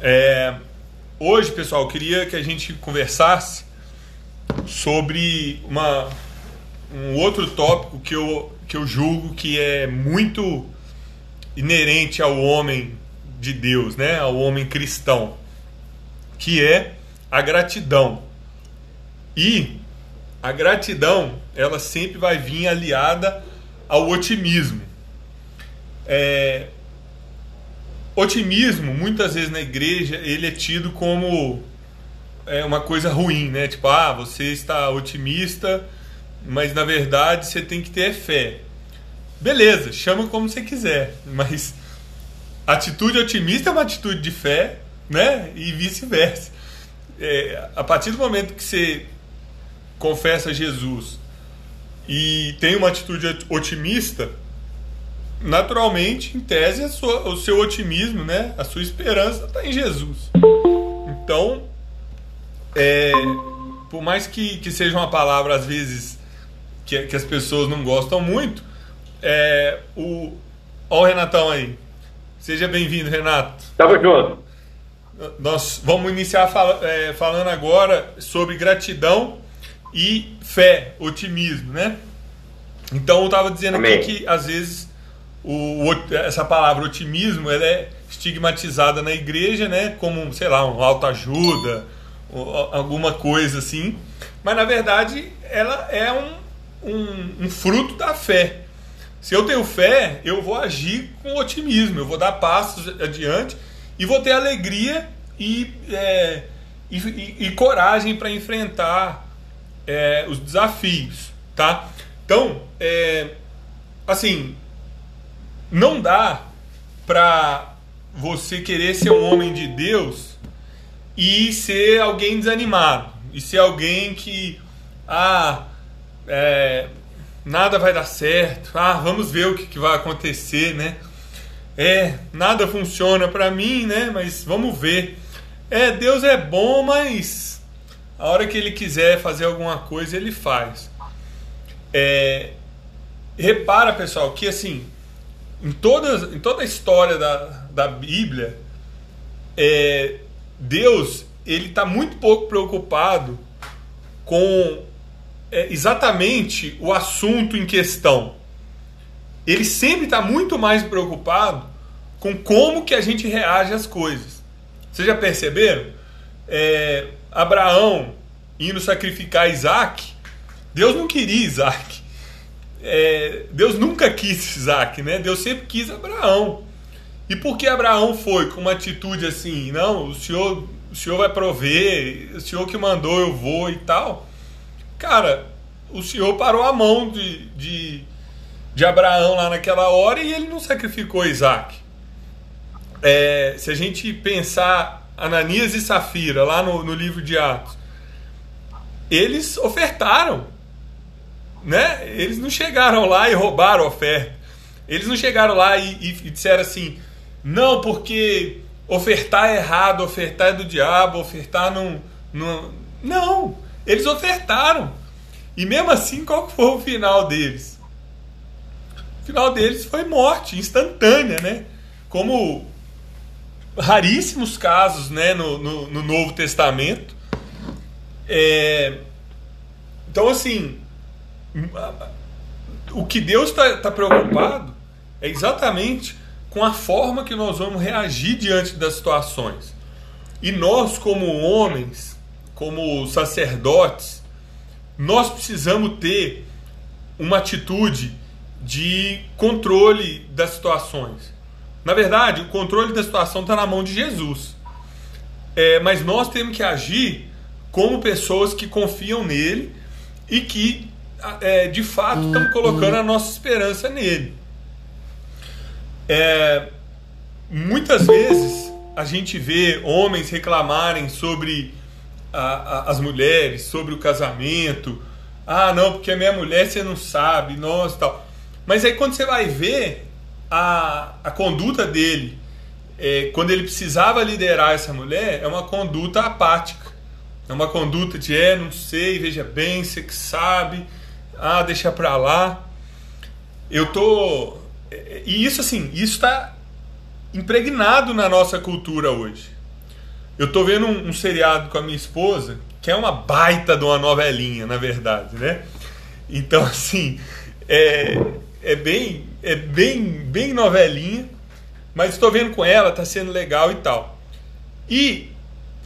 É, hoje, pessoal, eu queria que a gente conversasse sobre uma, um outro tópico que eu, que eu julgo que é muito inerente ao homem de Deus, né? ao homem cristão, que é a gratidão. E a gratidão, ela sempre vai vir aliada ao otimismo. É, otimismo, muitas vezes na igreja, ele é tido como é, uma coisa ruim, né? Tipo, ah, você está otimista, mas na verdade você tem que ter fé. Beleza, chama como você quiser, mas atitude otimista é uma atitude de fé, né? E vice-versa. É, a partir do momento que você confessa Jesus e tem uma atitude otimista, naturalmente, em tese, sua, o seu otimismo, né, a sua esperança está em Jesus. Então, é, por mais que, que seja uma palavra, às vezes, que, que as pessoas não gostam muito, é, o, ó o Renatão aí. Seja bem-vindo, Renato. Tamo junto. Nós vamos iniciar fala, é, falando agora sobre gratidão e fé, otimismo, né? Então eu estava dizendo Amém. aqui que às vezes o, essa palavra otimismo ela é estigmatizada na igreja, né? Como, sei lá, um autoajuda, alguma coisa assim. Mas na verdade ela é um, um, um fruto da fé. Se eu tenho fé, eu vou agir com otimismo, eu vou dar passos adiante e vou ter alegria e, é, e, e, e coragem para enfrentar é, os desafios, tá? Então, é, assim, não dá para você querer ser um homem de Deus e ser alguém desanimado e ser alguém que ah é, nada vai dar certo ah vamos ver o que, que vai acontecer né? É nada funciona para mim né? Mas vamos ver. É Deus é bom mas a hora que ele quiser fazer alguma coisa ele faz. É, repara pessoal que assim em, todas, em toda a história da, da Bíblia, é, Deus ele está muito pouco preocupado com é, exatamente o assunto em questão. Ele sempre está muito mais preocupado com como que a gente reage às coisas. Vocês já perceberam? É, Abraão indo sacrificar Isaac, Deus não queria Isaac é, Deus nunca quis Isaac, né? Deus sempre quis Abraão. E por que Abraão foi com uma atitude assim, não, o senhor, o senhor vai prover, o senhor que mandou eu vou e tal? Cara, o senhor parou a mão de, de, de Abraão lá naquela hora e ele não sacrificou Isaac. É, se a gente pensar Ananias e Safira lá no, no livro de Atos, eles ofertaram né? Eles não chegaram lá e roubaram a oferta. Eles não chegaram lá e, e, e disseram assim: não, porque ofertar é errado, ofertar é do diabo, ofertar não. Não, não. eles ofertaram. E mesmo assim, qual foi o final deles? O final deles foi morte instantânea, né? Como raríssimos casos né, no, no, no Novo Testamento. É, então, assim, o que Deus está tá preocupado é exatamente com a forma que nós vamos reagir diante das situações. E nós, como homens, como sacerdotes, nós precisamos ter uma atitude de controle das situações. Na verdade, o controle da situação está na mão de Jesus. É, mas nós temos que agir como pessoas que confiam nele e que é, de fato estamos colocando a nossa esperança nele. É, muitas vezes a gente vê homens reclamarem sobre a, a, as mulheres, sobre o casamento. Ah, não, porque a minha mulher você não sabe, nossa tal. Mas aí quando você vai ver a, a conduta dele, é, quando ele precisava liderar essa mulher, é uma conduta apática. É uma conduta de, é, não sei, veja bem, você que sabe ah, deixa pra lá. Eu tô. E isso, assim, isso está impregnado na nossa cultura hoje. eu tô vendo um, um, seriado com a minha esposa, que é uma baita de uma novelinha, na verdade, né? Então, assim, é, é bem, é bem, bem novelinha, mas estou vendo com ela, tá sendo legal e tal. E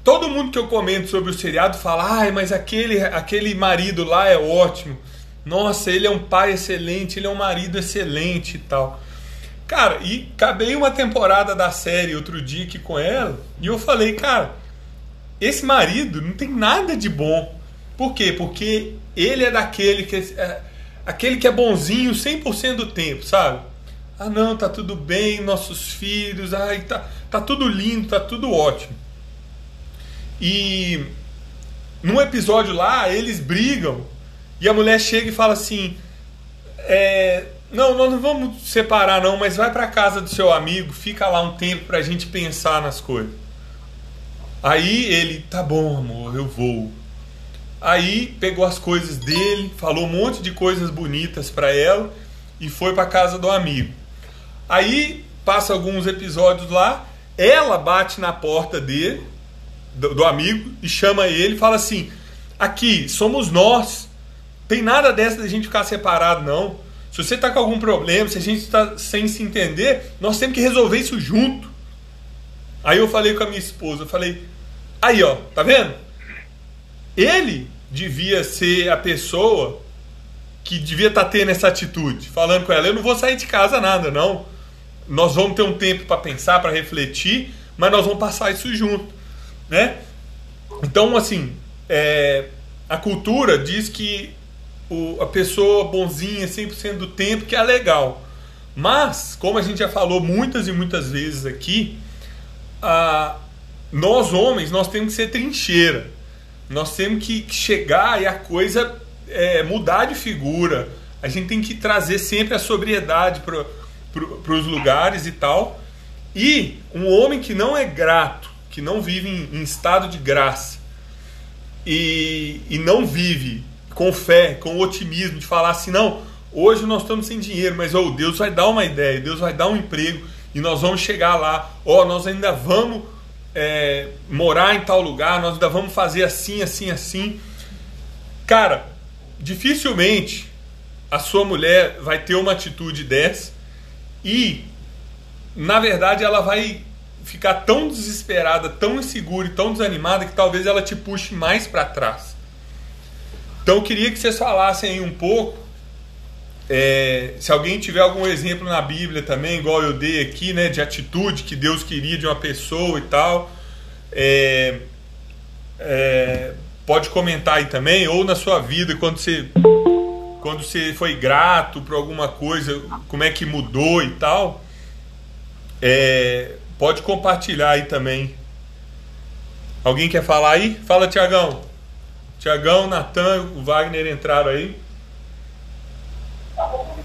todo mundo que eu comento sobre o seriado fala, ai, mas aquele, aquele marido lá é ótimo. Nossa, ele é um pai excelente, ele é um marido excelente e tal. Cara, e acabei uma temporada da série outro dia aqui com ela e eu falei, cara, esse marido não tem nada de bom. Por quê? Porque ele é daquele que é, aquele que é bonzinho 100% do tempo, sabe? Ah, não, tá tudo bem, nossos filhos, ai, tá, tá tudo lindo, tá tudo ótimo. E num episódio lá, eles brigam e a mulher chega e fala assim: é, não, nós não vamos separar não, mas vai para casa do seu amigo, fica lá um tempo pra gente pensar nas coisas. Aí ele, tá bom, amor, eu vou. Aí pegou as coisas dele, falou um monte de coisas bonitas para ela e foi para casa do amigo. Aí passa alguns episódios lá, ela bate na porta dele, do, do amigo, e chama ele fala assim: Aqui, somos nós. Tem nada dessa de a gente ficar separado, não. Se você está com algum problema, se a gente está sem se entender, nós temos que resolver isso junto. Aí eu falei com a minha esposa, eu falei, aí ó, tá vendo? Ele devia ser a pessoa que devia estar tá tendo essa atitude, falando com ela, eu não vou sair de casa nada, não. Nós vamos ter um tempo para pensar, para refletir, mas nós vamos passar isso junto, né? Então, assim, é, a cultura diz que o, a pessoa bonzinha 100% do tempo, que é legal. Mas, como a gente já falou muitas e muitas vezes aqui, a, nós homens, nós temos que ser trincheira. Nós temos que chegar e a coisa é, mudar de figura. A gente tem que trazer sempre a sobriedade para pro, os lugares e tal. E um homem que não é grato, que não vive em, em estado de graça e, e não vive com fé, com otimismo, de falar assim: não, hoje nós estamos sem dinheiro, mas oh, Deus vai dar uma ideia, Deus vai dar um emprego e nós vamos chegar lá. Ó, oh, nós ainda vamos é, morar em tal lugar, nós ainda vamos fazer assim, assim, assim. Cara, dificilmente a sua mulher vai ter uma atitude dessa e, na verdade, ela vai ficar tão desesperada, tão insegura e tão desanimada que talvez ela te puxe mais para trás. Então eu queria que vocês falassem aí um pouco, é, se alguém tiver algum exemplo na Bíblia também, igual eu dei aqui, né, de atitude que Deus queria de uma pessoa e tal, é, é, pode comentar aí também, ou na sua vida, quando você, quando você foi grato por alguma coisa, como é que mudou e tal, é, pode compartilhar aí também. Alguém quer falar aí? Fala, Tiagão. Tiagão, Natan, o Wagner entraram aí.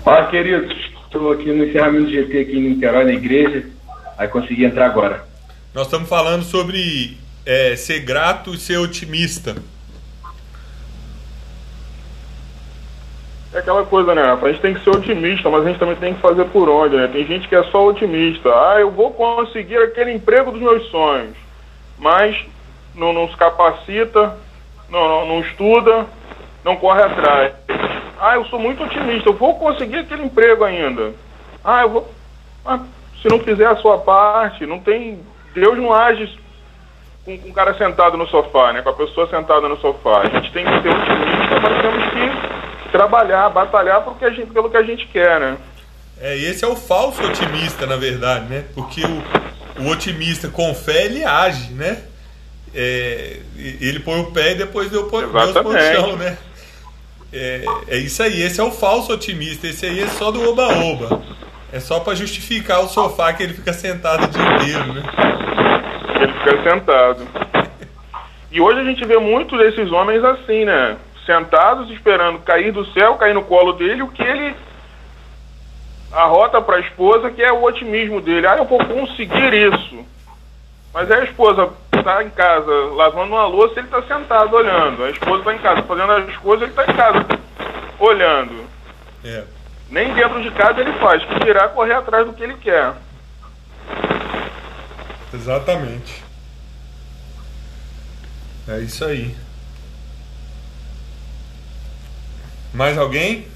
Fala, queridos. Estou aqui no encerramento do GT aqui em Niterói, na igreja. Aí consegui entrar agora. Nós estamos falando sobre é, ser grato e ser otimista. É aquela coisa, né? A gente tem que ser otimista, mas a gente também tem que fazer por onde, né? Tem gente que é só otimista. Ah, eu vou conseguir aquele emprego dos meus sonhos. Mas não, não se capacita, não, não, não estuda, não corre atrás. Ah, eu sou muito otimista, eu vou conseguir aquele emprego ainda. Ah, eu vou. Ah, se não fizer a sua parte, não tem. Deus não age com, com o cara sentado no sofá, né? Com a pessoa sentada no sofá. A gente tem que ser otimista, mas temos que trabalhar, batalhar pelo que a gente, pelo que a gente quer, né? É, esse é o falso otimista, na verdade, né? Porque o, o otimista com fé, ele age, né? É, ele põe o pé e depois deu põe, Deus põe o chão, né? É, é isso aí, esse é o falso otimista, esse aí é só do oba-oba. É só para justificar o sofá que ele fica sentado o dia inteiro, né? Ele fica sentado. E hoje a gente vê muito desses homens assim, né? Sentados esperando cair do céu, cair no colo dele, o que ele arrota para a esposa, que é o otimismo dele. Ah, eu vou conseguir isso. Mas aí a esposa está em casa lavando uma louça, ele está sentado olhando. A esposa está em casa fazendo as coisas, ele está em casa olhando. É. Nem dentro de casa ele faz, que dirá correr atrás do que ele quer. Exatamente. É isso aí. Mais alguém?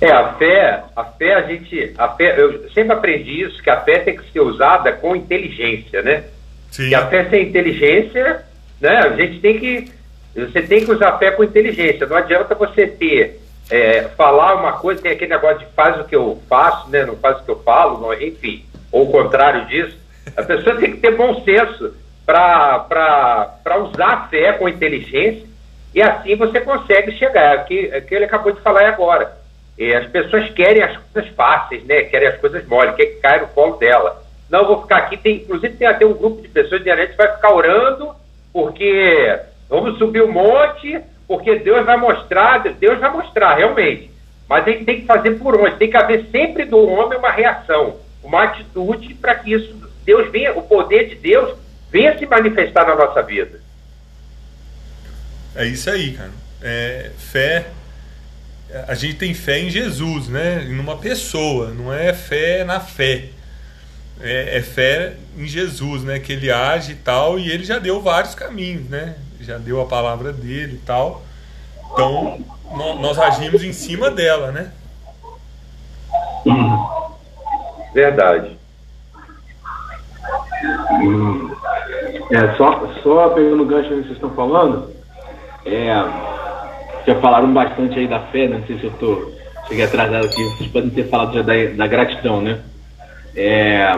É, a fé, a fé a gente, a fé, eu sempre aprendi isso, que a fé tem que ser usada com inteligência, né? Sim. E a fé sem inteligência, né? A gente tem que, você tem que usar a fé com inteligência. Não adianta você ter, é, falar uma coisa, tem aquele negócio de faz o que eu faço, né? Não faz o que eu falo, não, enfim, ou o contrário disso. A pessoa tem que ter bom senso para usar a fé com inteligência e assim você consegue chegar. Que, que ele acabou de falar agora é, as pessoas querem as coisas fáceis, né? Querem as coisas moles, quer que caia no colo dela. Não, vou ficar aqui. Tem, inclusive, tem até um grupo de pessoas de que vai ficar orando, porque vamos subir um monte, porque Deus vai mostrar, Deus vai mostrar, realmente. Mas a gente tem que fazer por onde? Tem que haver sempre do homem uma reação, uma atitude para que isso, Deus venha, o poder de Deus venha se manifestar na nossa vida. É isso aí, cara. É, fé a gente tem fé em Jesus, né? Em uma pessoa, não é fé na fé. É, é, fé em Jesus, né? Que ele age e tal, e ele já deu vários caminhos, né? Já deu a palavra dele e tal. Então, nós agimos em cima dela, né? Verdade. É, só, só pegando o gancho que vocês estão falando, é, já falaram bastante aí da fé, né? Não sei se eu tô cheguei atrasado aqui, vocês podem ter falado já da, da gratidão, né? É,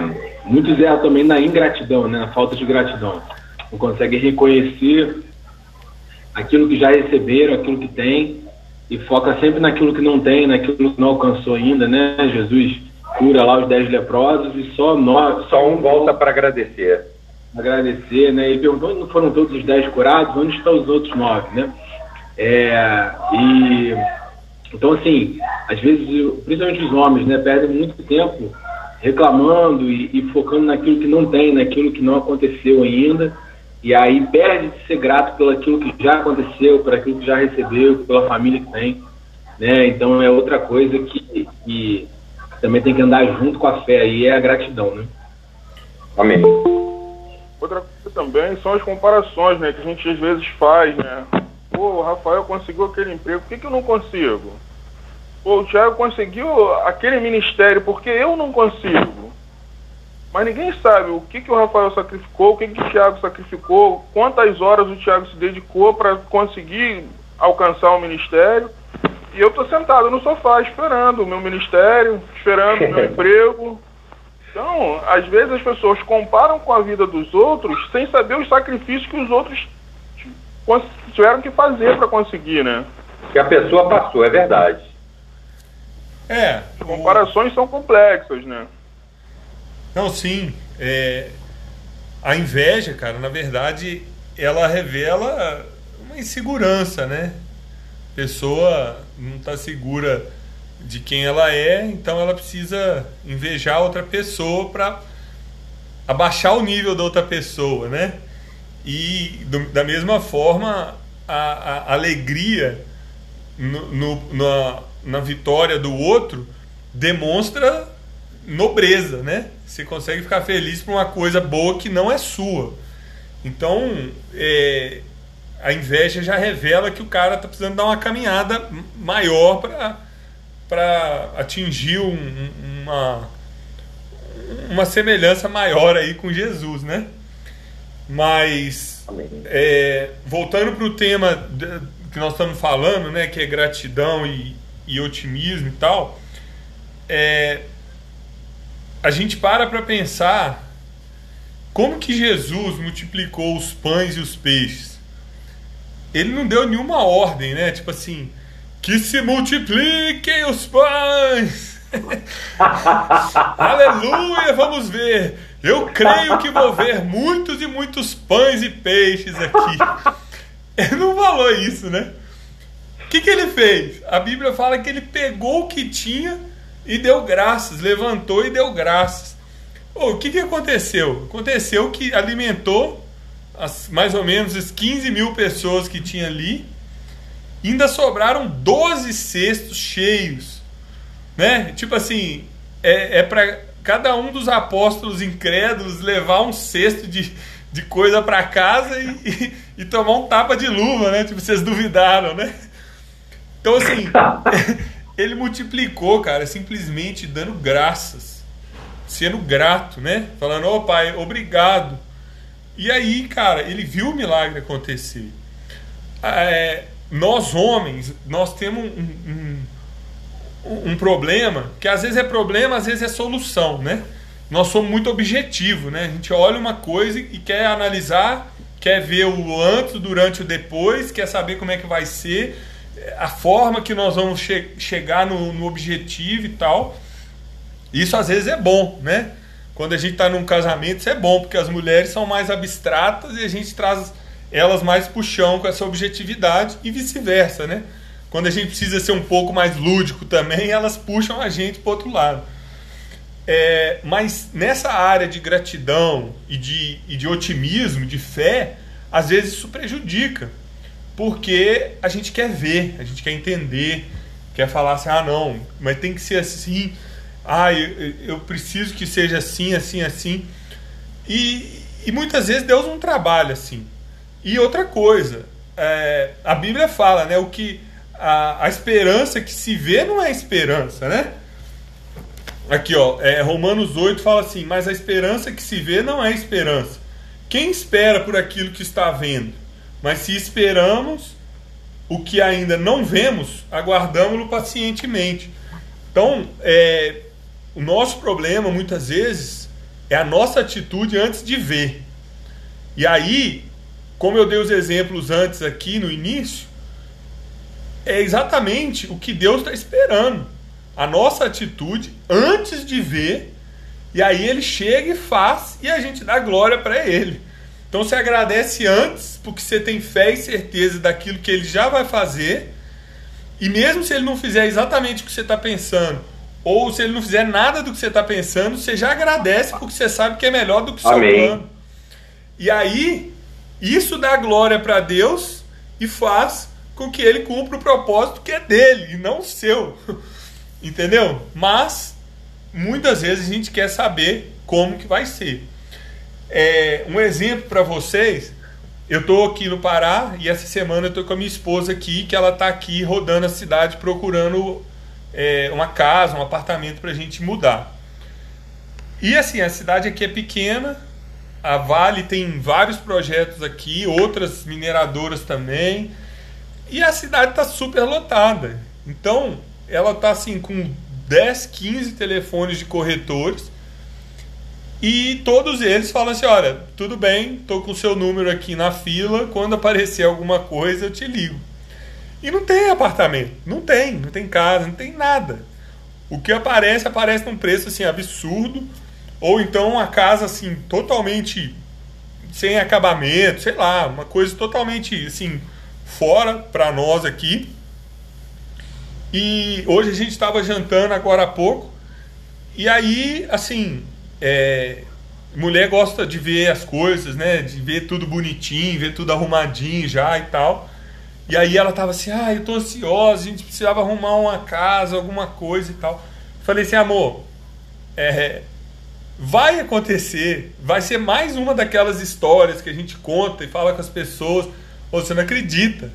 muitos erram também na ingratidão, né? Na falta de gratidão. Não conseguem reconhecer aquilo que já receberam, aquilo que tem, e foca sempre naquilo que não tem, naquilo que não alcançou ainda, né? Jesus cura lá os dez leprosos e só nós. Só um volta para agradecer. Agradecer, né? E perguntou onde foram todos os dez curados, onde estão os outros nove, né? É, e então assim, às vezes, principalmente os homens, né, perdem muito tempo reclamando e, e, focando naquilo que não tem, naquilo que não aconteceu ainda, e aí perde de ser grato pelo aquilo que já aconteceu, por aquilo que já recebeu, pela família que tem, né? Então é outra coisa que, que também tem que andar junto com a fé aí é a gratidão, né? Amém. Outra coisa também são as comparações, né, que a gente às vezes faz, né? Pô, o Rafael conseguiu aquele emprego, por que, que eu não consigo? Pô, o Thiago conseguiu aquele ministério, por que eu não consigo? Mas ninguém sabe o que, que o Rafael sacrificou, o que, que o Thiago sacrificou, quantas horas o Thiago se dedicou para conseguir alcançar o ministério. E eu estou sentado no sofá esperando o meu ministério, esperando o meu emprego. Então, às vezes as pessoas comparam com a vida dos outros sem saber os sacrifícios que os outros tiveram que fazer para conseguir, né? Que a pessoa passou, é verdade. É. As comparações o... são complexas, né? Não, sim. É... A inveja, cara, na verdade, ela revela uma insegurança, né? A pessoa não está segura de quem ela é, então ela precisa invejar outra pessoa para abaixar o nível da outra pessoa, né? E do, da mesma forma, a, a alegria no, no, na, na vitória do outro demonstra nobreza, né? Você consegue ficar feliz por uma coisa boa que não é sua. Então, é, a inveja já revela que o cara está precisando dar uma caminhada maior para atingir um, uma, uma semelhança maior aí com Jesus, né? Mas, é, voltando para o tema que nós estamos falando, né, que é gratidão e, e otimismo e tal, é, a gente para para pensar como que Jesus multiplicou os pães e os peixes. Ele não deu nenhuma ordem, né? Tipo assim, que se multipliquem os pães. Aleluia, vamos ver. Eu creio que vou ver muitos e muitos pães e peixes aqui. Ele não falou isso, né? O que, que ele fez? A Bíblia fala que ele pegou o que tinha e deu graças, levantou e deu graças. Oh, o que, que aconteceu? Aconteceu que alimentou as, mais ou menos as 15 mil pessoas que tinha ali. Ainda sobraram 12 cestos cheios. Né? Tipo assim, é, é para cada um dos apóstolos incrédulos levar um cesto de, de coisa para casa e, e, e, tomar um tapa de luva, né? Tipo, vocês duvidaram, né? Então, assim, ele multiplicou, cara, simplesmente dando graças, sendo grato, né? Falando, ô oh, pai, obrigado. E aí, cara, ele viu o milagre acontecer. É, nós homens, nós temos um, um, um, problema, que às vezes é problema, às vezes é solução, né? Nós somos muito objetivos, né? A gente olha uma coisa e quer analisar, quer ver o antes, o durante, o depois, quer saber como é que vai ser, a forma que nós vamos che chegar no, no objetivo e tal. Isso às vezes é bom, né? Quando a gente está num casamento, isso é bom, porque as mulheres são mais abstratas e a gente traz elas mais pro chão com essa objetividade e vice-versa, né? Quando a gente precisa ser um pouco mais lúdico também, elas puxam a gente para outro lado. É, mas nessa área de gratidão e de, e de otimismo, de fé, às vezes isso prejudica, porque a gente quer ver, a gente quer entender, quer falar assim: ah, não, mas tem que ser assim, ah, eu, eu preciso que seja assim, assim, assim. E, e muitas vezes Deus não trabalha assim. E outra coisa, é, a Bíblia fala, né, o que a, a, esperança que se vê não é esperança, né? Aqui, ó, é, Romanos 8 fala assim: Mas a esperança que se vê não é esperança. Quem espera por aquilo que está vendo? Mas se esperamos o que ainda não vemos, aguardamos-lo pacientemente. Então, é, o nosso problema muitas vezes é a nossa atitude antes de ver. E aí como eu dei os exemplos antes aqui no início, é exatamente o que Deus está esperando. A nossa atitude antes de ver, e aí ele chega e faz, e a gente dá glória para ele. Então você agradece antes, porque você tem fé e certeza daquilo que ele já vai fazer, e mesmo se ele não fizer exatamente o que você está pensando, ou se ele não fizer nada do que você está pensando, você já agradece porque você sabe que é melhor do que o seu plano. E aí isso dá glória para Deus e faz com que ele cumpra o propósito que é dele e não seu. Entendeu? Mas muitas vezes a gente quer saber como que vai ser. É, um exemplo para vocês, eu estou aqui no Pará e essa semana eu estou com a minha esposa aqui, que ela está aqui rodando a cidade procurando é, uma casa, um apartamento para a gente mudar. E assim, a cidade aqui é pequena, a Vale tem vários projetos aqui, outras mineradoras também. E a cidade está super lotada. Então, ela está assim com 10, 15 telefones de corretores. E todos eles falam assim: olha, tudo bem, estou com o seu número aqui na fila. Quando aparecer alguma coisa, eu te ligo. E não tem apartamento, não tem, não tem casa, não tem nada. O que aparece, aparece num preço assim absurdo ou então uma casa assim, totalmente sem acabamento, sei lá, uma coisa totalmente assim, fora para nós aqui. E hoje a gente estava jantando agora há pouco. E aí, assim, é, mulher gosta de ver as coisas, né? De ver tudo bonitinho, ver tudo arrumadinho já e tal. E aí ela tava assim, ah, eu tô ansiosa, a gente precisava arrumar uma casa, alguma coisa e tal. Falei assim, amor, é, vai acontecer, vai ser mais uma daquelas histórias que a gente conta e fala com as pessoas, você não acredita.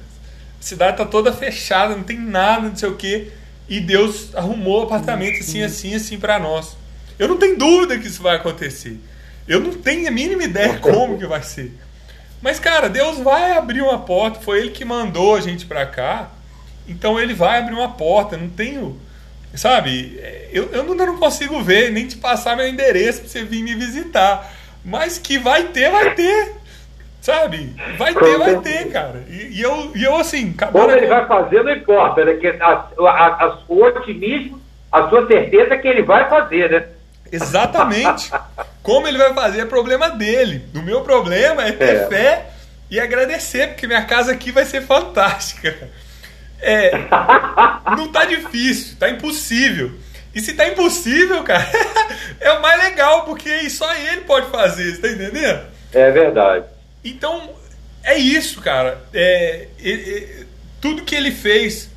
A cidade está toda fechada, não tem nada, não sei o quê, e Deus arrumou apartamento assim, assim, assim para nós. Eu não tenho dúvida que isso vai acontecer. Eu não tenho a mínima ideia como que vai ser. Mas cara, Deus vai abrir uma porta, foi ele que mandou a gente para cá. Então ele vai abrir uma porta, não tenho Sabe? Eu, eu não consigo ver, nem te passar meu endereço pra você vir me visitar. Mas que vai ter, vai ter. Sabe? Vai ter, vai ter, cara. E, e eu, e eu, assim. Como ele vai fazer, não importa. Né? Que a, a, a, o otimismo, a sua certeza é que ele vai fazer, né? Exatamente. Como ele vai fazer é problema dele. O meu problema é ter é. fé e agradecer, porque minha casa aqui vai ser fantástica. É, não tá difícil, tá impossível. E se tá impossível, cara, é o mais legal, porque só ele pode fazer, você tá entendendo? É verdade. Então, é isso, cara. É, é, é, tudo que ele fez.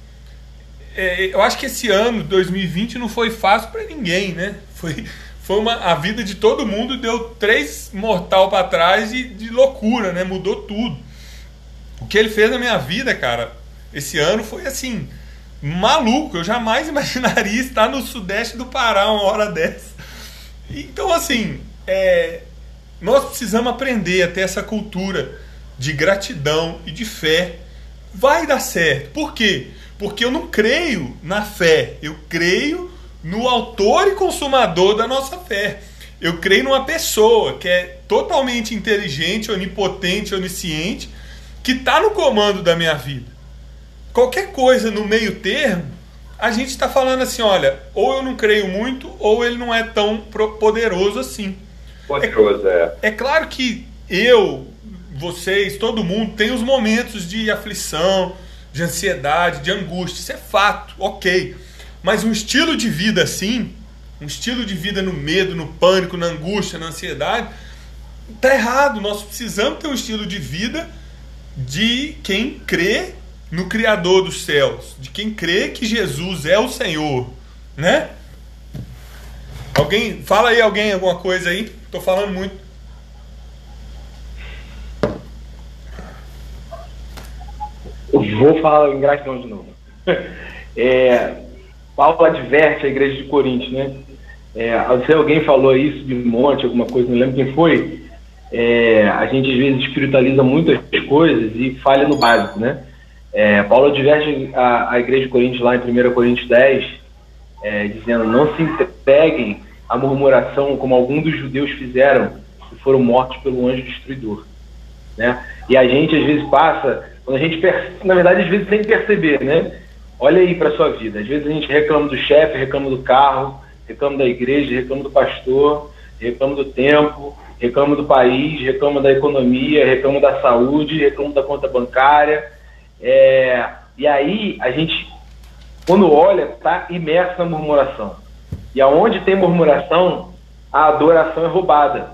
É, eu acho que esse ano, 2020, não foi fácil para ninguém, né? Foi, foi uma, a vida de todo mundo deu três mortal para trás e de loucura, né? Mudou tudo. O que ele fez na minha vida, cara, esse ano foi assim, maluco. Eu jamais imaginaria estar no sudeste do Pará uma hora dessa. Então, assim, é, nós precisamos aprender a ter essa cultura de gratidão e de fé. Vai dar certo. Por quê? Porque eu não creio na fé, eu creio no autor e consumador da nossa fé. Eu creio numa pessoa que é totalmente inteligente, onipotente, onisciente, que está no comando da minha vida. Qualquer coisa no meio termo, a gente está falando assim: olha, ou eu não creio muito, ou ele não é tão poderoso assim. É. É claro que eu, vocês, todo mundo tem os momentos de aflição, de ansiedade, de angústia. Isso é fato, ok. Mas um estilo de vida assim, um estilo de vida no medo, no pânico, na angústia, na ansiedade, tá errado. Nós precisamos ter um estilo de vida de quem crê no Criador dos céus, de quem crê que Jesus é o Senhor, né? Alguém, fala aí alguém alguma coisa aí? Tô falando muito. Vou falar em gratidão de novo. É, Paulo adverte a igreja de Corinto, né? É, se alguém falou isso de monte, alguma coisa, não lembro quem foi. É, a gente às vezes espiritualiza muitas coisas e falha no básico, né? É, Paulo adverte a, a igreja de Coríntios lá em 1 Coríntios 10, é, dizendo: Não se entreguem à murmuração como alguns dos judeus fizeram e foram mortos pelo anjo destruidor. Né? E a gente às vezes passa, quando a gente na verdade às vezes sem perceber, né? Olha aí para sua vida. Às vezes a gente reclama do chefe, reclama do carro, reclama da igreja, reclama do pastor, reclama do tempo, reclama do país, reclama da economia, reclama da saúde, reclama da conta bancária. É, e aí a gente, quando olha, está imerso na murmuração. E aonde tem murmuração, a adoração é roubada.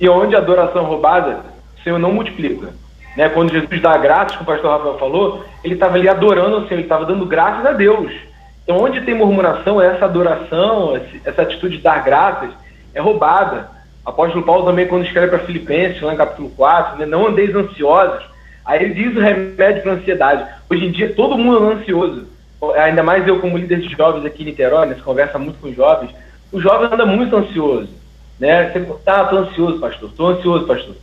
E onde a adoração é roubada, o Senhor não multiplica. Né? Quando Jesus dá graças, como o pastor Rafael falou, ele estava ali adorando o Senhor, ele estava dando graças a Deus. Então, onde tem murmuração, essa adoração, essa atitude de dar graças, é roubada. O apóstolo Paulo também, quando escreve para Filipenses, lá no capítulo 4, né, não andeis ansiosos, aí ele diz o remédio para a ansiedade. Hoje em dia, todo mundo é ansioso. Ainda mais eu, como líder de jovens aqui em Niterói, né, conversa muito com os jovens, o jovem anda muito ansioso. Né? Você tá, tô ansioso, pastor, tô ansioso, pastor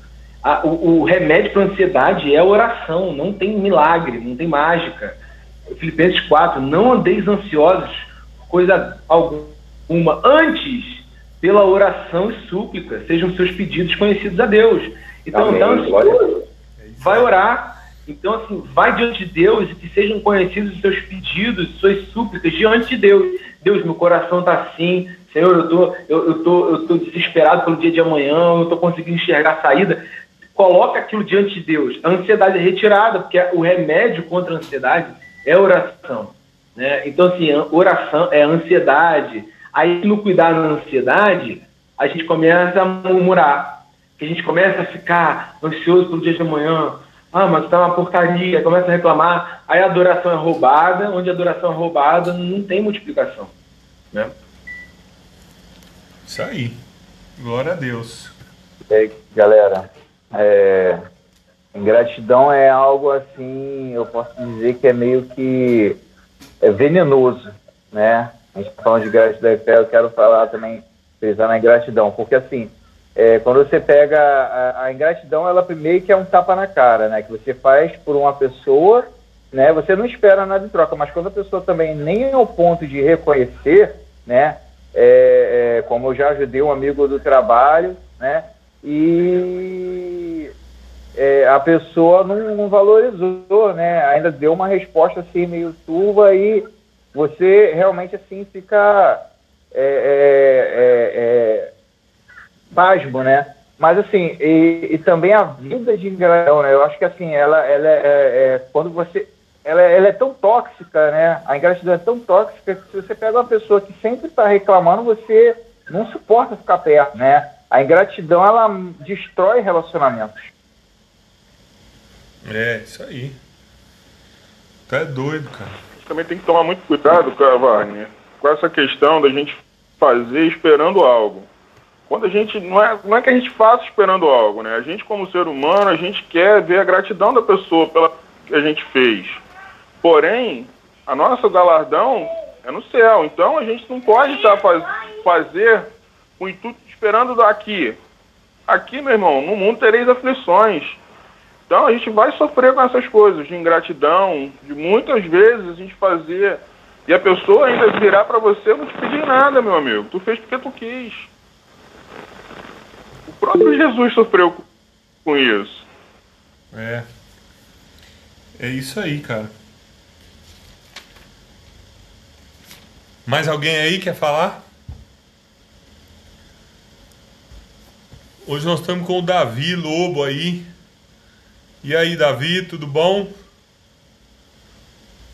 a, o, o, remédio para a ansiedade é a oração, não tem milagre, não tem mágica. Filipenses 4, não andeis ansiosos, coisa alguma, antes, pela oração e súplica, sejam seus pedidos conhecidos a Deus. Então, Amém. então vai orar. Então, assim, vai diante de Deus e que sejam conhecidos os seus pedidos, suas súplicas diante de Deus. Deus, meu coração está assim, Senhor, eu tô, eu, eu, tô, eu tô desesperado pelo dia de amanhã, eu não estou conseguindo enxergar a saída coloca aquilo diante de Deus. A ansiedade é retirada, porque o remédio contra a ansiedade é oração. Né? Então, assim, oração é ansiedade. Aí, no cuidar da ansiedade, a gente começa a murmurar. A gente começa a ficar ansioso pelo dia de amanhã. Ah, mas tá uma porcaria. Começa a reclamar. Aí a adoração é roubada. Onde a adoração é roubada, não tem multiplicação. Né? Isso aí. Glória a Deus. E aí, galera, é, ingratidão é algo assim, eu posso dizer que é meio que é venenoso, né? A gente está falando de gratidão e fé, eu quero falar também, pensar na ingratidão, porque assim, é, quando você pega a, a, ingratidão, ela primeiro que é um tapa na cara, né? Que você faz por uma pessoa, né? Você não espera nada em troca, mas quando a pessoa também nem é ao ponto de reconhecer, né? É, é, como eu já ajudei um amigo do trabalho, né? e é, a pessoa não, não, valorizou, né? Ainda deu uma resposta assim meio turva e você realmente assim fica é, é, é, é pasmo, né? Mas assim, e, e, também a vida de ingratidão, né? Eu acho que assim, ela, ela é, é quando você ela, ela, é tão tóxica, né? A ingratidão é tão tóxica que se você pega uma pessoa que sempre está reclamando, você não suporta ficar perto, né? A ingratidão, ela destrói relacionamentos. É, isso aí. Tá doido, cara. Também tem que tomar muito cuidado, cara, Wagner, com essa questão da gente fazer esperando algo. Quando a gente não é, não é que a gente faça esperando algo, né? A gente como ser humano, a gente quer ver a gratidão da pessoa pela que a gente fez. Porém, a nossa galardão é no céu. Então a gente não pode estar faz, fazer o intuito esperando daqui. Aqui, meu irmão, no mundo tereis aflições. Então a gente vai sofrer com essas coisas de ingratidão, de muitas vezes a gente fazer e a pessoa ainda virar para você, não te pedi nada, meu amigo. Tu fez porque tu quis. O próprio Jesus sofreu com isso. É. É isso aí, cara. Mais alguém aí quer falar? Hoje nós estamos com o Davi Lobo aí. E aí, Davi, tudo bom?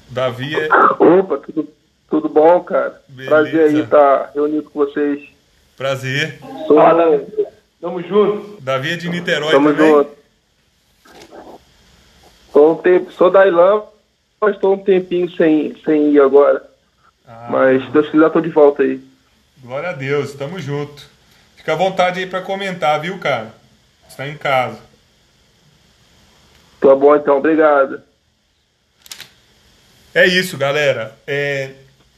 Davi é. Opa, tudo, tudo bom, cara? Beleza. Prazer aí estar reunido com vocês. Prazer. Sou... Tamo junto. Davi é de Niterói Tamo também? junto. Tô um tempo, sou da Ilã, mas estou um tempinho sem, sem ir agora. Ah, mas se Deus quiser, tô de volta aí. Glória a Deus, tamo junto. Fica à vontade aí para comentar, viu, cara? Está em casa. Tá bom, então, obrigado. É isso, galera. É,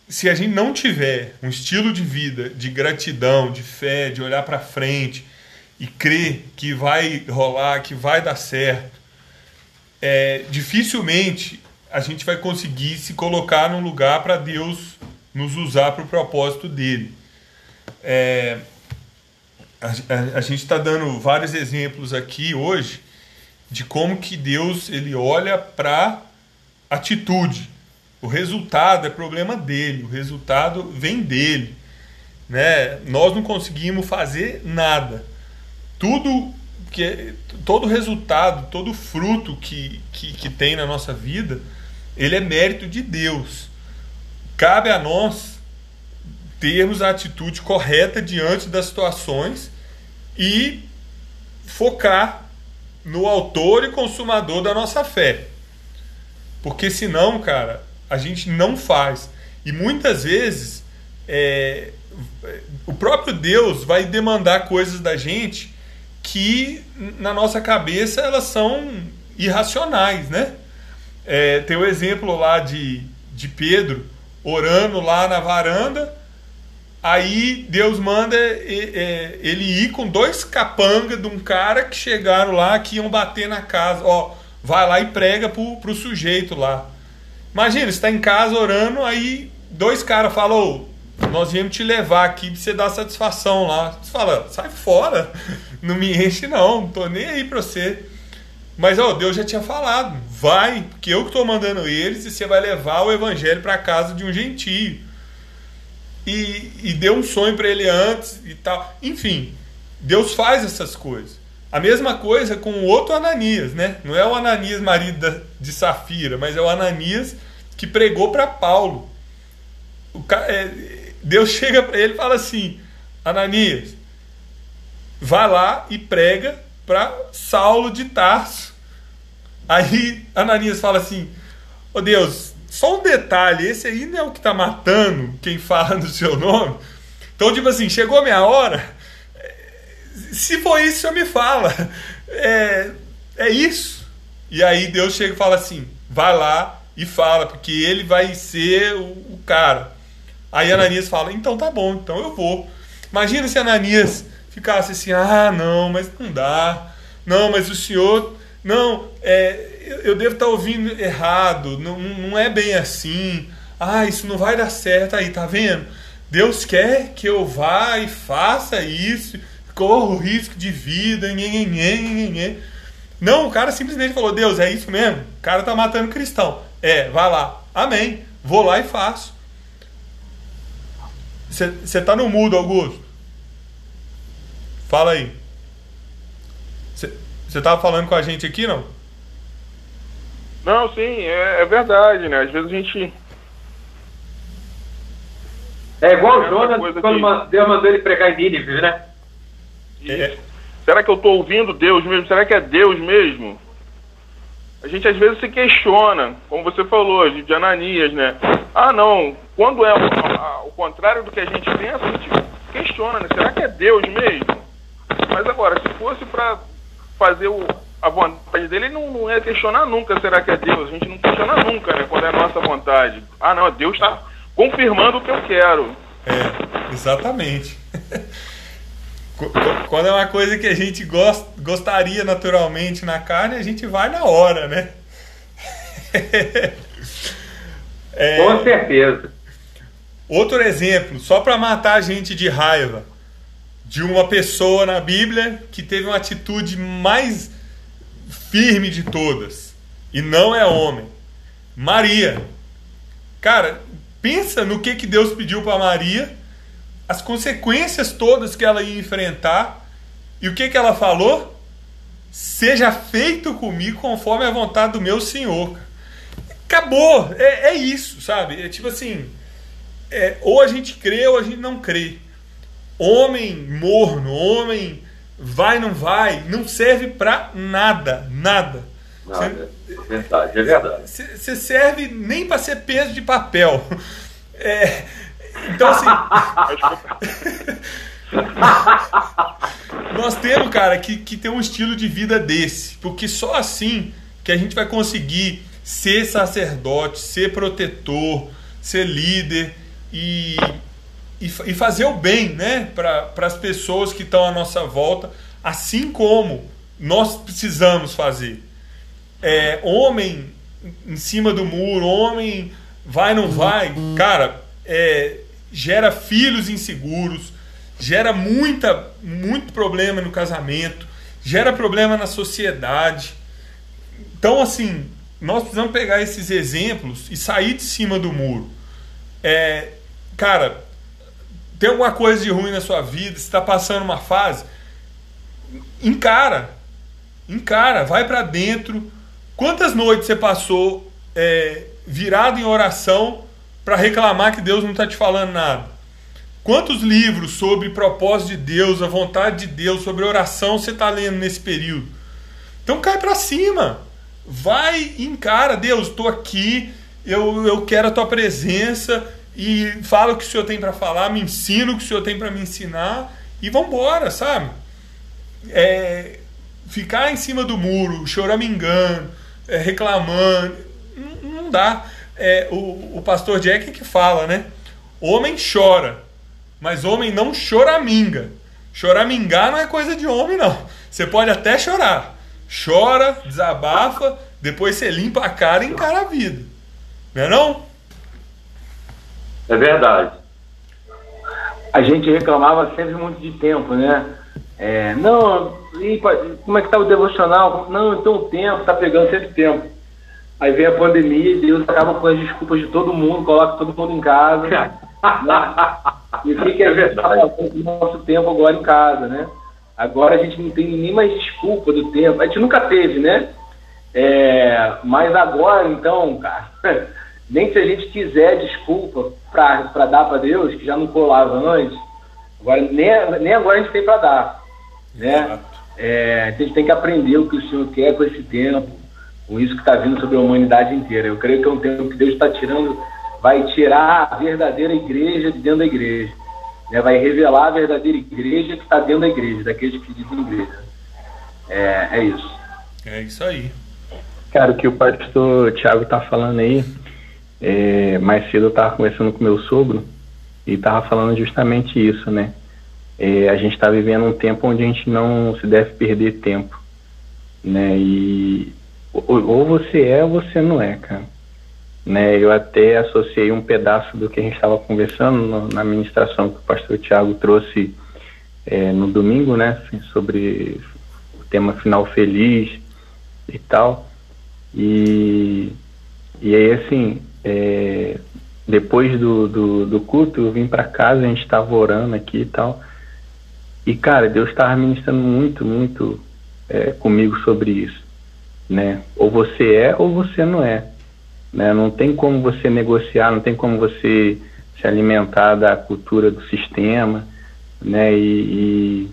se a gente não tiver um estilo de vida de gratidão, de fé, de olhar para frente e crer que vai rolar, que vai dar certo, é, dificilmente a gente vai conseguir se colocar num lugar para Deus nos usar para o propósito dele. É, a, a, a gente está dando vários exemplos aqui hoje de como que Deus ele olha para atitude. O resultado é problema dele, o resultado vem dele, né? Nós não conseguimos fazer nada. Tudo que todo resultado, todo fruto que, que, que tem na nossa vida, ele é mérito de Deus. Cabe a nós termos a atitude correta diante das situações e focar no autor e consumador da nossa fé. Porque senão, cara, a gente não faz. E muitas vezes é, o próprio Deus vai demandar coisas da gente que na nossa cabeça elas são irracionais, né? É, tem o exemplo lá de, de Pedro orando lá na varanda Aí Deus manda ele ir com dois capangas de um cara que chegaram lá que iam bater na casa. Ó, vai lá e prega pro, pro sujeito lá. Imagina, você tá em casa orando, aí dois caras falam, nós viemos te levar aqui pra você dar satisfação lá. Você fala, sai fora, não me enche não, não tô nem aí pra você. Mas ó, Deus já tinha falado, vai, porque eu que tô mandando eles e você vai levar o evangelho para casa de um gentio e, e deu um sonho para ele antes e tal. Enfim, Deus faz essas coisas. A mesma coisa com o outro Ananias, né? Não é o Ananias marido de Safira, mas é o Ananias que pregou para Paulo. É, Deus chega para ele e fala assim: Ananias, vai lá e prega para Saulo de Tarso. Aí Ananias fala assim: Ô oh Deus, só um detalhe, esse aí não é o que está matando quem fala no seu nome. Então, tipo assim, chegou a minha hora. Se for isso, me fala. É, é isso. E aí Deus chega e fala assim: vai lá e fala, porque ele vai ser o, o cara. Aí Ananias fala: então tá bom, então eu vou. Imagina se Ananias ficasse assim: ah, não, mas não dá. Não, mas o senhor. Não, é, eu devo estar ouvindo errado, não, não é bem assim. Ah, isso não vai dar certo aí, tá vendo? Deus quer que eu vá e faça isso, corra o risco de vida, nhê, nhê, nhê. Não, o cara simplesmente falou: Deus, é isso mesmo? O cara tá matando cristão. É, vai lá. Amém. Vou lá e faço. Você tá no mudo, Augusto? Fala aí. Você tava falando com a gente aqui, não? Não, sim, é, é, verdade, né? Às vezes a gente. É igual o Jonas quando que... Deus mandou ele pregar em Nínive, né? É. Será que eu estou ouvindo Deus mesmo? Será que é Deus mesmo? A gente às vezes se questiona, como você falou, de Ananias, né? Ah, não, quando é o, a, o contrário do que a gente pensa, a gente questiona, né? Será que é Deus mesmo? Mas agora, se fosse para fazer o, a vontade dele, ele não, não ia questionar nunca, será que é Deus? A gente não questiona nunca, né? Quando é a nossa vontade. Ah, não, Deus está confirmando o que eu quero. É, exatamente. Quando é uma coisa que a gente gost, gostaria naturalmente na carne, a gente vai na hora, né? É... Com certeza. Outro exemplo, só para matar a gente de raiva, de uma pessoa na Bíblia que teve uma atitude mais firme de todas, e não é homem. Maria. Cara, pensa no que, que Deus pediu para Maria as consequências todas que ela ia enfrentar. E o que, que ela falou? Seja feito comigo conforme a vontade do meu Senhor. Acabou. É, é isso, sabe? É tipo assim: é, ou a gente crê ou a gente não crê. Homem morno, homem vai, não vai, não serve pra nada. Nada. Nada. é verdade, é verdade. Você serve nem para ser peso de papel. É, então, assim. nós temos, cara, que, que ter um estilo de vida desse. Porque só assim que a gente vai conseguir ser sacerdote, ser protetor, ser líder e, e, e fazer o bem né, para as pessoas que estão à nossa volta, assim como nós precisamos fazer. É, homem em cima do muro, homem vai, não vai, cara, é, gera filhos inseguros, gera muita, muito problema no casamento, gera problema na sociedade. Então, assim, nós precisamos pegar esses exemplos e sair de cima do muro. É, cara, tem alguma coisa de ruim na sua vida, está passando uma fase, encara, encara, vai para dentro. Quantas noites você passou é, virado em oração para reclamar que Deus não está te falando nada? Quantos livros sobre propósito de Deus, a vontade de Deus, sobre oração você está lendo nesse período? Então cai para cima. Vai encara. Deus, estou aqui, eu, eu quero a tua presença e fala o que o Senhor tem para falar, me ensina o que o Senhor tem para me ensinar e vambora, sabe? É, ficar em cima do muro, choramingando, é, reclamando, não, não dá é, o, o pastor Jack que fala, né? Homem chora, mas homem não choraminga. Choramingar não é coisa de homem, não. Você pode até chorar. Chora, desabafa, depois você limpa a cara e encara a vida. Não é não? É verdade. A gente reclamava sempre muito de tempo, né? É, não, e, como é que tá o devocional? Não, então o tempo, tá pegando sempre tempo. Aí vem a pandemia e Deus acaba com as desculpas de todo mundo, coloca todo mundo em casa. né? E o que, que a gente está fazendo nosso tempo agora em casa, né? Agora a gente não tem nem mais desculpa do tempo. A gente nunca teve, né? É, mas agora, então, cara, nem se a gente quiser desculpa para dar para Deus, que já não colava antes, agora nem, nem agora a gente tem para dar. Né? É, a gente tem que aprender o que o Senhor quer com esse tempo com isso que está vindo sobre a humanidade inteira. Eu creio que é um tempo que Deus está tirando, vai tirar a verdadeira igreja de dentro da igreja. Né? Vai revelar a verdadeira igreja que está dentro da igreja, daqueles que dizem igreja. É, é isso. É isso aí. Cara, o que o pastor Tiago está falando aí, é, mais cedo eu estava conversando com meu sogro e estava falando justamente isso, né? É, a gente está vivendo um tempo onde a gente não se deve perder tempo, né? E ou você é ou você não é, cara. Né, eu até associei um pedaço do que a gente estava conversando no, na ministração que o pastor Tiago trouxe é, no domingo, né, assim, sobre o tema final feliz e tal. E, e aí, assim, é, depois do, do, do, culto, eu vim para casa, a gente estava orando aqui e tal. E, cara, Deus estava ministrando muito, muito é, comigo sobre isso né? Ou você é ou você não é, né? Não tem como você negociar, não tem como você se alimentar da cultura do sistema, né? E,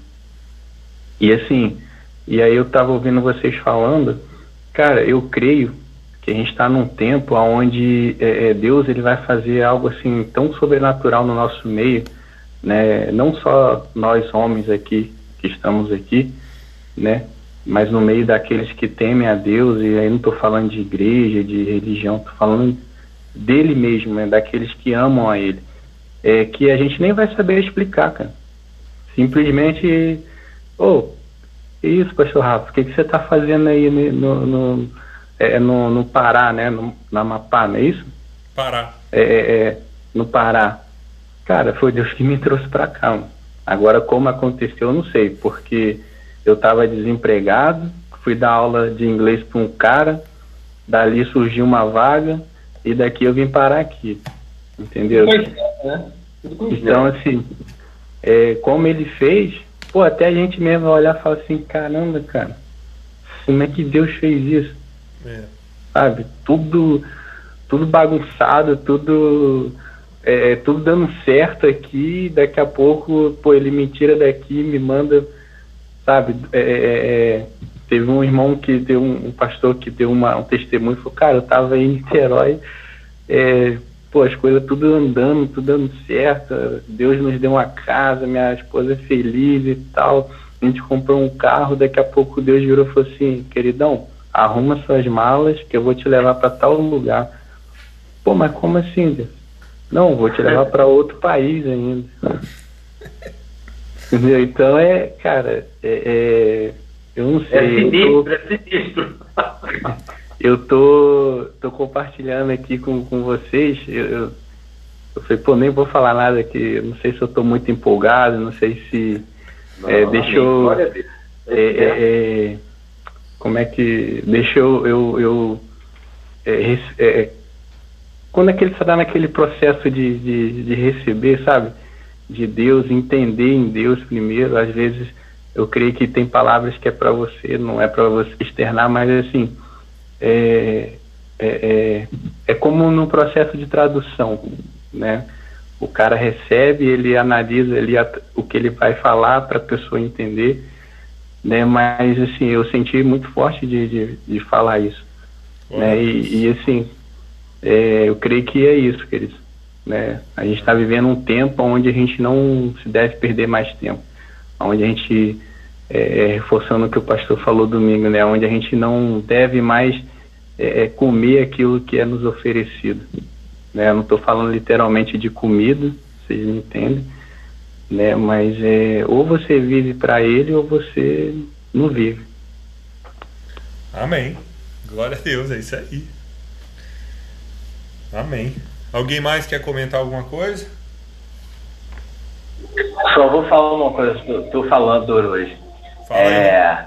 e, e assim, e aí eu estava ouvindo vocês falando, cara, eu creio que a gente está num tempo onde é, é, Deus ele vai fazer algo assim tão sobrenatural no nosso meio, né? Não só nós homens aqui que estamos aqui, né? Mas no meio daqueles que temem a Deus e aí não estou falando de igreja, de religião, estou falando dele mesmo, né? Daqueles que amam a Ele, é que a gente nem vai saber explicar, cara. Simplesmente, ô, oh, isso, Pastor Rafa, o que, que você está fazendo aí no, no é, é, no, no Pará, né? No, na Amapá, não é isso? Pará. É, é, é, no Pará. Cara, foi Deus que me trouxe para cá. Mano. Agora, como aconteceu, eu não sei, porque eu estava desempregado, fui dar aula de inglês para um cara, dali surgiu uma vaga, e daqui eu vim parar aqui. Entendeu? Né? Então, assim, é, como ele fez, pô, até a gente mesmo vai olhar e falar assim, caramba, cara, como é que Deus fez isso? É. Sabe? Tudo, tudo bagunçado, tudo. É, tudo dando certo aqui, daqui a pouco, pô, ele me tira daqui, me manda, sabe? É, é, é teve um irmão que deu um, um, pastor que deu uma, um testemunho falou, cara, eu tava em Niterói, é, pô, as coisas tudo andando, tudo dando certo, Deus nos deu uma casa, minha esposa é feliz e tal, a gente comprou um carro, daqui a pouco Deus virou e falou assim, queridão, arruma suas malas que eu vou te levar para tal lugar. Pô, mas como assim? Deus? Não, vou te levar para outro país ainda. Entendeu? Então é, cara, é, é, eu não sei. É sinistro, tô, é sinistro. eu tô, tô compartilhando aqui com, com vocês. Eu, eu, eu falei, pô, nem vou falar nada aqui. Não sei se eu tô muito empolgado, não sei se. Não, é, deixou. É, é, é como é que deixa eu, eu, eu é, é, quando é que ele está naquele processo de, de, de, receber, sabe, de Deus, entender em Deus primeiro, às vezes eu creio que tem palavras que é para você, não é para você externar, mas assim, é, é, é, é como no processo de tradução, né? O cara recebe, ele analisa ele, o que ele vai falar para a pessoa entender né? Mas assim, eu senti muito forte de, de, de falar isso, né? E, e assim, é, eu creio que é isso, queridos, né? A gente está vivendo um tempo onde a gente não se deve perder mais tempo, onde a gente é, é, reforçando o que o pastor falou domingo, né? Onde a gente não deve mais é, é comer aquilo que é nos oferecido, né? Eu não estou falando literalmente de comida, vocês me entendem né? Mas é, ou você vive para ele ou você não vive. Amém. Glória a Deus, é isso aí. Amém. Alguém mais quer comentar alguma coisa? Só vou falar uma coisa tô falando hoje. Fala é,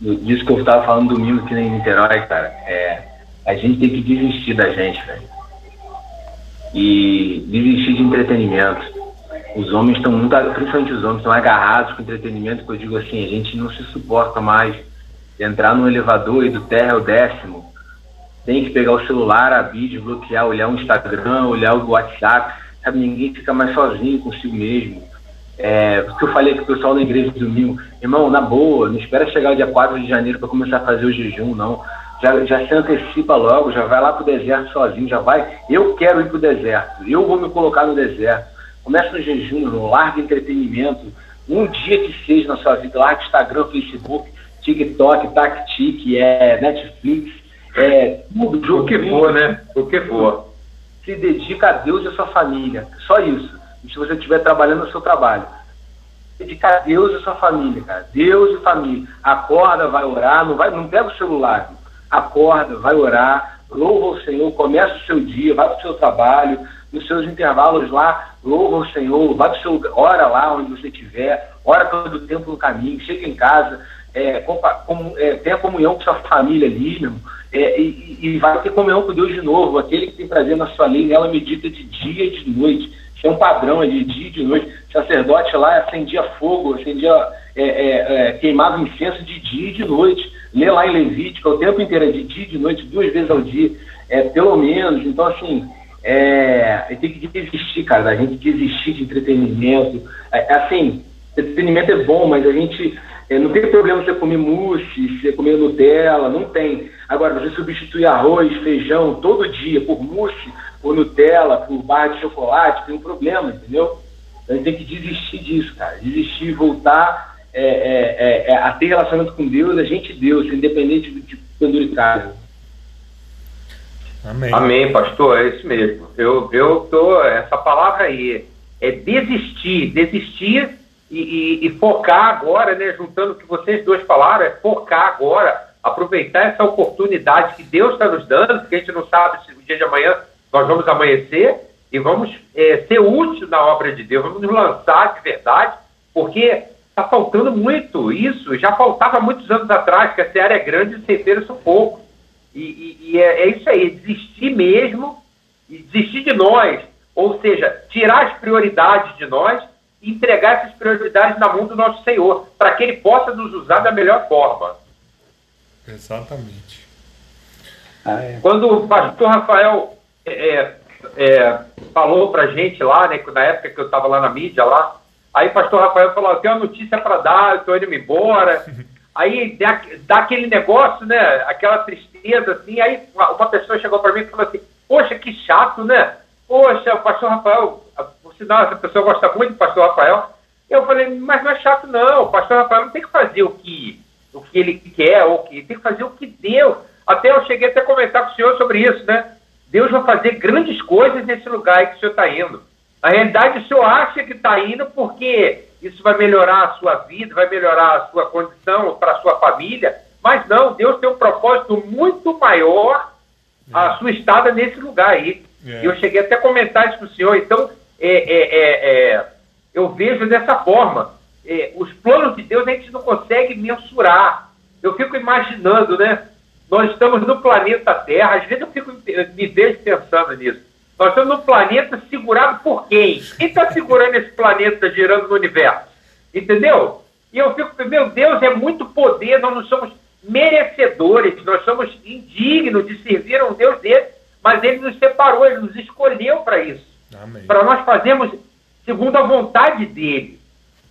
disso que eu estava falando domingo aqui em Niterói, cara. É, a gente tem que desistir da gente, velho. E desistir de entretenimento os homens estão muito, principalmente os homens, estão agarrados com entretenimento, que eu digo assim, a gente não se suporta mais entrar no elevador e do terra ao décimo, tem que pegar o celular, abrir, desbloquear, olhar o Instagram, olhar o WhatsApp, sabe, ninguém fica mais sozinho consigo mesmo. É, porque eu falei com o pessoal na igreja de domingo, irmão, na boa, não espera chegar o dia 4 de janeiro para começar a fazer o jejum, não. Já, já se antecipa logo, já vai lá pro deserto sozinho, já vai. Eu quero ir pro deserto, eu vou me colocar no deserto Começa no jejum, no largo entretenimento. Um dia que seja na sua vida, larga Instagram, Facebook, TikTok, TacTic, é, Netflix, é tudo. O que for, né? O que for. Se dedica a Deus e a sua família. Só isso. E se você estiver trabalhando no seu trabalho. Dedicar a Deus e a sua família, cara. Deus e família. Acorda, vai orar, não, vai, não pega o celular. Acorda, vai orar, louva o Senhor, começa o seu dia, vai para o seu trabalho, nos seus intervalos lá, louva o Senhor, vai pro seu, ora lá onde você estiver, ora todo o tempo no caminho, chega em casa, é, com, com, é, tenha comunhão com sua família ali, meu, é, e, e, vai ter comunhão com Deus de novo, aquele que tem prazer na sua lei, nela medita de dia e de noite. Isso é um padrão, é de dia e de noite. O sacerdote lá acendia fogo, acendia, é, é, é, queimava incenso de dia e de noite. Lê lá em Levítico, o tempo inteiro é de dia e de noite, duas vezes ao dia, é, pelo menos. Então, assim, é, tem que desistir, cara, da gente desistir de entretenimento. É, é, assim, entretenimento é bom, mas a gente é, não tem problema você comer mousse, você comer Nutella, não tem. Agora, você substituir arroz, feijão todo dia por mousse, por Nutella, por barra de chocolate, tem um problema, entendeu? Então, a gente tem que desistir disso, cara. Desistir e voltar é, é, é, a ter relacionamento com Deus, a gente Deus, independente do tipo penduricário. Amém. Amém, pastor, é isso mesmo. Eu, eu tô, essa palavra aí é desistir, desistir e, e, e, focar agora, né, juntando o que vocês dois falaram, é focar agora, aproveitar essa oportunidade que Deus está nos dando, porque a gente não sabe se o dia de amanhã nós vamos amanhecer e vamos é, ser úteis na obra de Deus, vamos nos lançar de verdade, porque está faltando muito isso, já faltava muitos anos atrás, que a Seara é grande e os ceifeiros são poucos. E, e, e é, é, isso aí, desistir mesmo, e desistir de nós, ou seja, tirar as prioridades de nós e entregar essas prioridades na mão do nosso Senhor, para que Ele possa nos usar da melhor forma. Exatamente. Ah, é. Quando o pastor Rafael é, é, é falou para gente lá, né, na época que eu estava lá na mídia, lá, aí o pastor Rafael falou: Eu tenho uma notícia para dar, eu estou indo embora. aí dá, dá aquele negócio, né, aquela tristeza, assim. Aí uma pessoa chegou para mim e falou assim: Poxa, que chato, né? Poxa, o pastor Rafael por sinal, essa pessoa gosta muito do pastor Rafael. Eu falei, mas não é chato não, o pastor Rafael não tem que fazer o que, o que ele quer, ou que tem que fazer o que Deus. Até eu cheguei até a comentar com o senhor sobre isso, né? Deus vai fazer grandes coisas nesse lugar que o senhor está indo. Na realidade, o senhor acha que está indo porque isso vai melhorar a sua vida, vai melhorar a sua condição para a sua família, mas não, Deus tem um propósito muito maior a é. sua estada nesse lugar aí. É. Eu cheguei até a comentar isso com o senhor, então é, é, é, é, eu vejo dessa forma. É, os planos de Deus a gente não consegue mensurar. Eu fico imaginando, né? Nós estamos no planeta Terra, às vezes eu fico me vejo pensando nisso. Nós estamos no planeta segurado por quem? Quem está segurando esse planeta girando no universo? Entendeu? E eu fico, meu Deus, é muito poder, nós não somos merecedores, nós somos indignos de servir a um Deus desse, mas ele nos separou, ele nos escolheu para isso para nós fazermos segundo a vontade dele.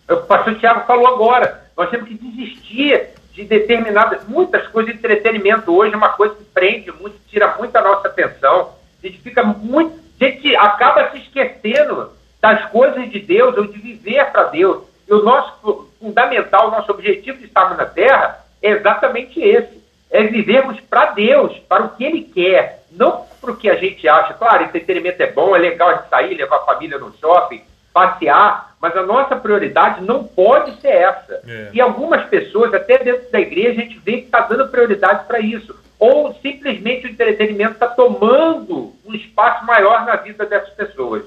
O pastor Tiago falou agora, nós temos que desistir de determinadas, muitas coisas de entretenimento hoje é uma coisa que prende muito, tira muito a nossa atenção. A gente fica muito, a gente acaba se esquecendo das coisas de Deus ou de viver para Deus. E o nosso fundamental, o nosso objetivo de estarmos na Terra é exatamente esse: é vivermos para Deus, para o que Ele quer, não para o que a gente acha. Claro, entretenimento é bom, é legal a gente sair, levar a família no shopping, passear, mas a nossa prioridade não pode ser essa. É. E algumas pessoas, até dentro da igreja, a gente vê que está dando prioridade para isso. Ou simplesmente o entretenimento está tomando um espaço maior na vida dessas pessoas.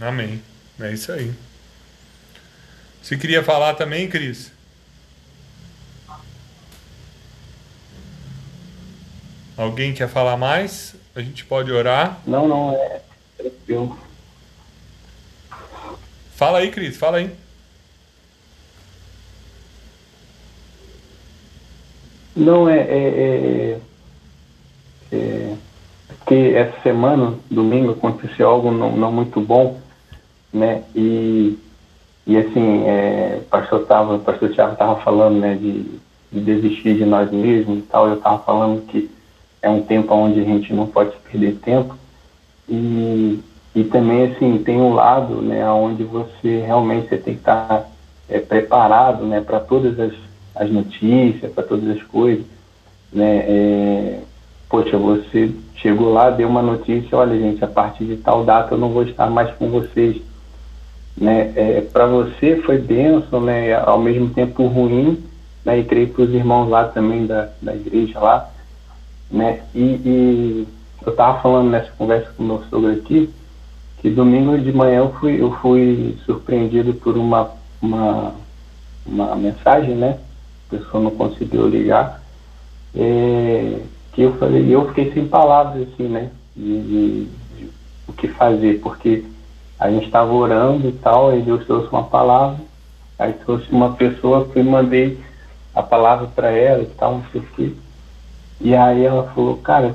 Amém. É isso aí. Você queria falar também, Cris? Alguém quer falar mais? A gente pode orar? Não, não, é tranquilo. Fala aí, Cris, fala aí. Não, é, é, é, é que essa semana, domingo, aconteceu algo não, não muito bom, né? E, e assim, é, o pastor, tava, o pastor Tiago estava falando, né, de, de desistir de nós mesmos e tal. Eu estava falando que é um tempo onde a gente não pode perder tempo. E, e também, assim, tem um lado, né, onde você realmente você tem que estar é, preparado, né, para todas as, as notícias, para todas as coisas, né, é, poxa, você chegou lá, deu uma notícia, olha, gente, a partir de tal data eu não vou estar mais com vocês, né, é, para você foi benção, né, ao mesmo tempo ruim, né, e creio para os irmãos lá também da, da igreja lá, né? E, e eu estava falando nessa conversa com o meu sogro aqui que domingo de manhã eu fui, eu fui surpreendido por uma, uma, uma mensagem, né? A pessoa não conseguiu ligar. É, que eu falei, eu fiquei sem palavras assim, né? De, de, de o que fazer, porque a gente estava orando e tal, e Deus trouxe uma palavra, aí trouxe uma pessoa que eu mandei a palavra para ela e tal, não sei o quê. E aí ela falou, cara,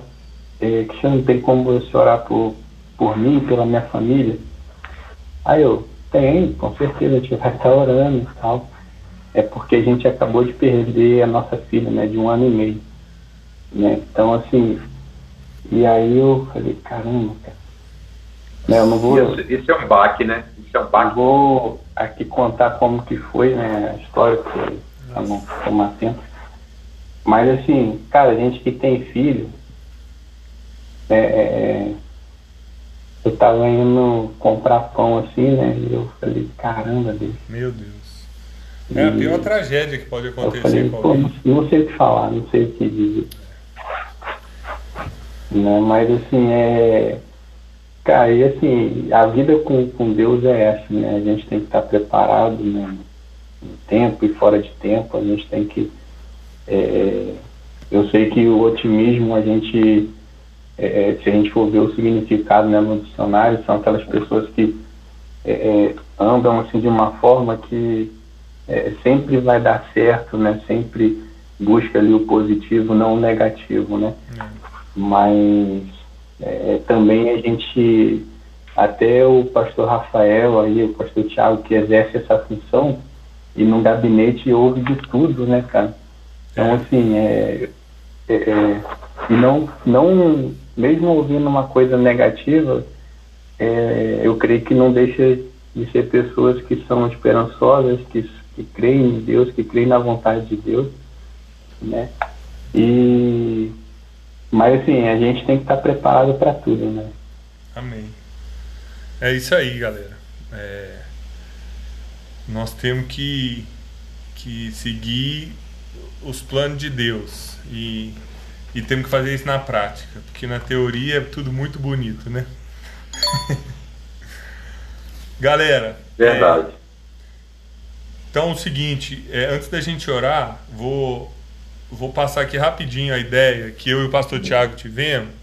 é, Cristiano, tem como você orar por, por mim, pela minha família? Aí eu, Tem, com certeza, a gente vai estar orando e tal. É porque a gente acabou de perder a nossa filha, né, de um ano e meio. Né? Então, assim, e aí eu falei, caramba, cara. Né, eu não vou. Isso, isso, é um baque, né? Isso é um baque. Vou aqui contar como que foi, né? A história que pra não tomar tempo. Mas assim, cara, a gente que tem filho, é, é, é eu tava indo comprar pão assim, né? E eu falei, caramba, Deus. Meu Deus. É a pior tragédia que pode acontecer falei, com alguém. Não sei o que falar, não sei o que dizer. Né? Mas assim, é. Cara, e assim, a vida com, com Deus é essa, né? A gente tem que estar preparado né? no tempo e fora de tempo, a gente tem que. É, eu sei que o otimismo, a gente, é, se a gente for ver o significado né, no dicionário, são aquelas pessoas que é, é andam assim de uma forma que é, sempre vai dar certo, né? Sempre busca ali o positivo, não o negativo, né? Mas é, também a gente, até o pastor Rafael aí, o pastor Tiago, que exerce essa função, e no gabinete ouve de tudo, né, cara? Então, assim, é, é, é, e não, não, mesmo ouvindo uma coisa negativa, é, eu creio que não deixa de ser pessoas que são esperançosas, que, que creem em Deus, que creem na vontade de Deus, né? E, mas assim, a gente tem que estar preparado para tudo, né? Amém. É isso aí, galera. É, nós temos que, que seguir os planos de Deus e, e temos que fazer isso na prática, porque na teoria é tudo muito bonito, né? Galera. Verdade. É, então, é o seguinte, é, antes da gente orar, vou, vou passar aqui rapidinho a ideia que eu e o pastor Tiago tivemos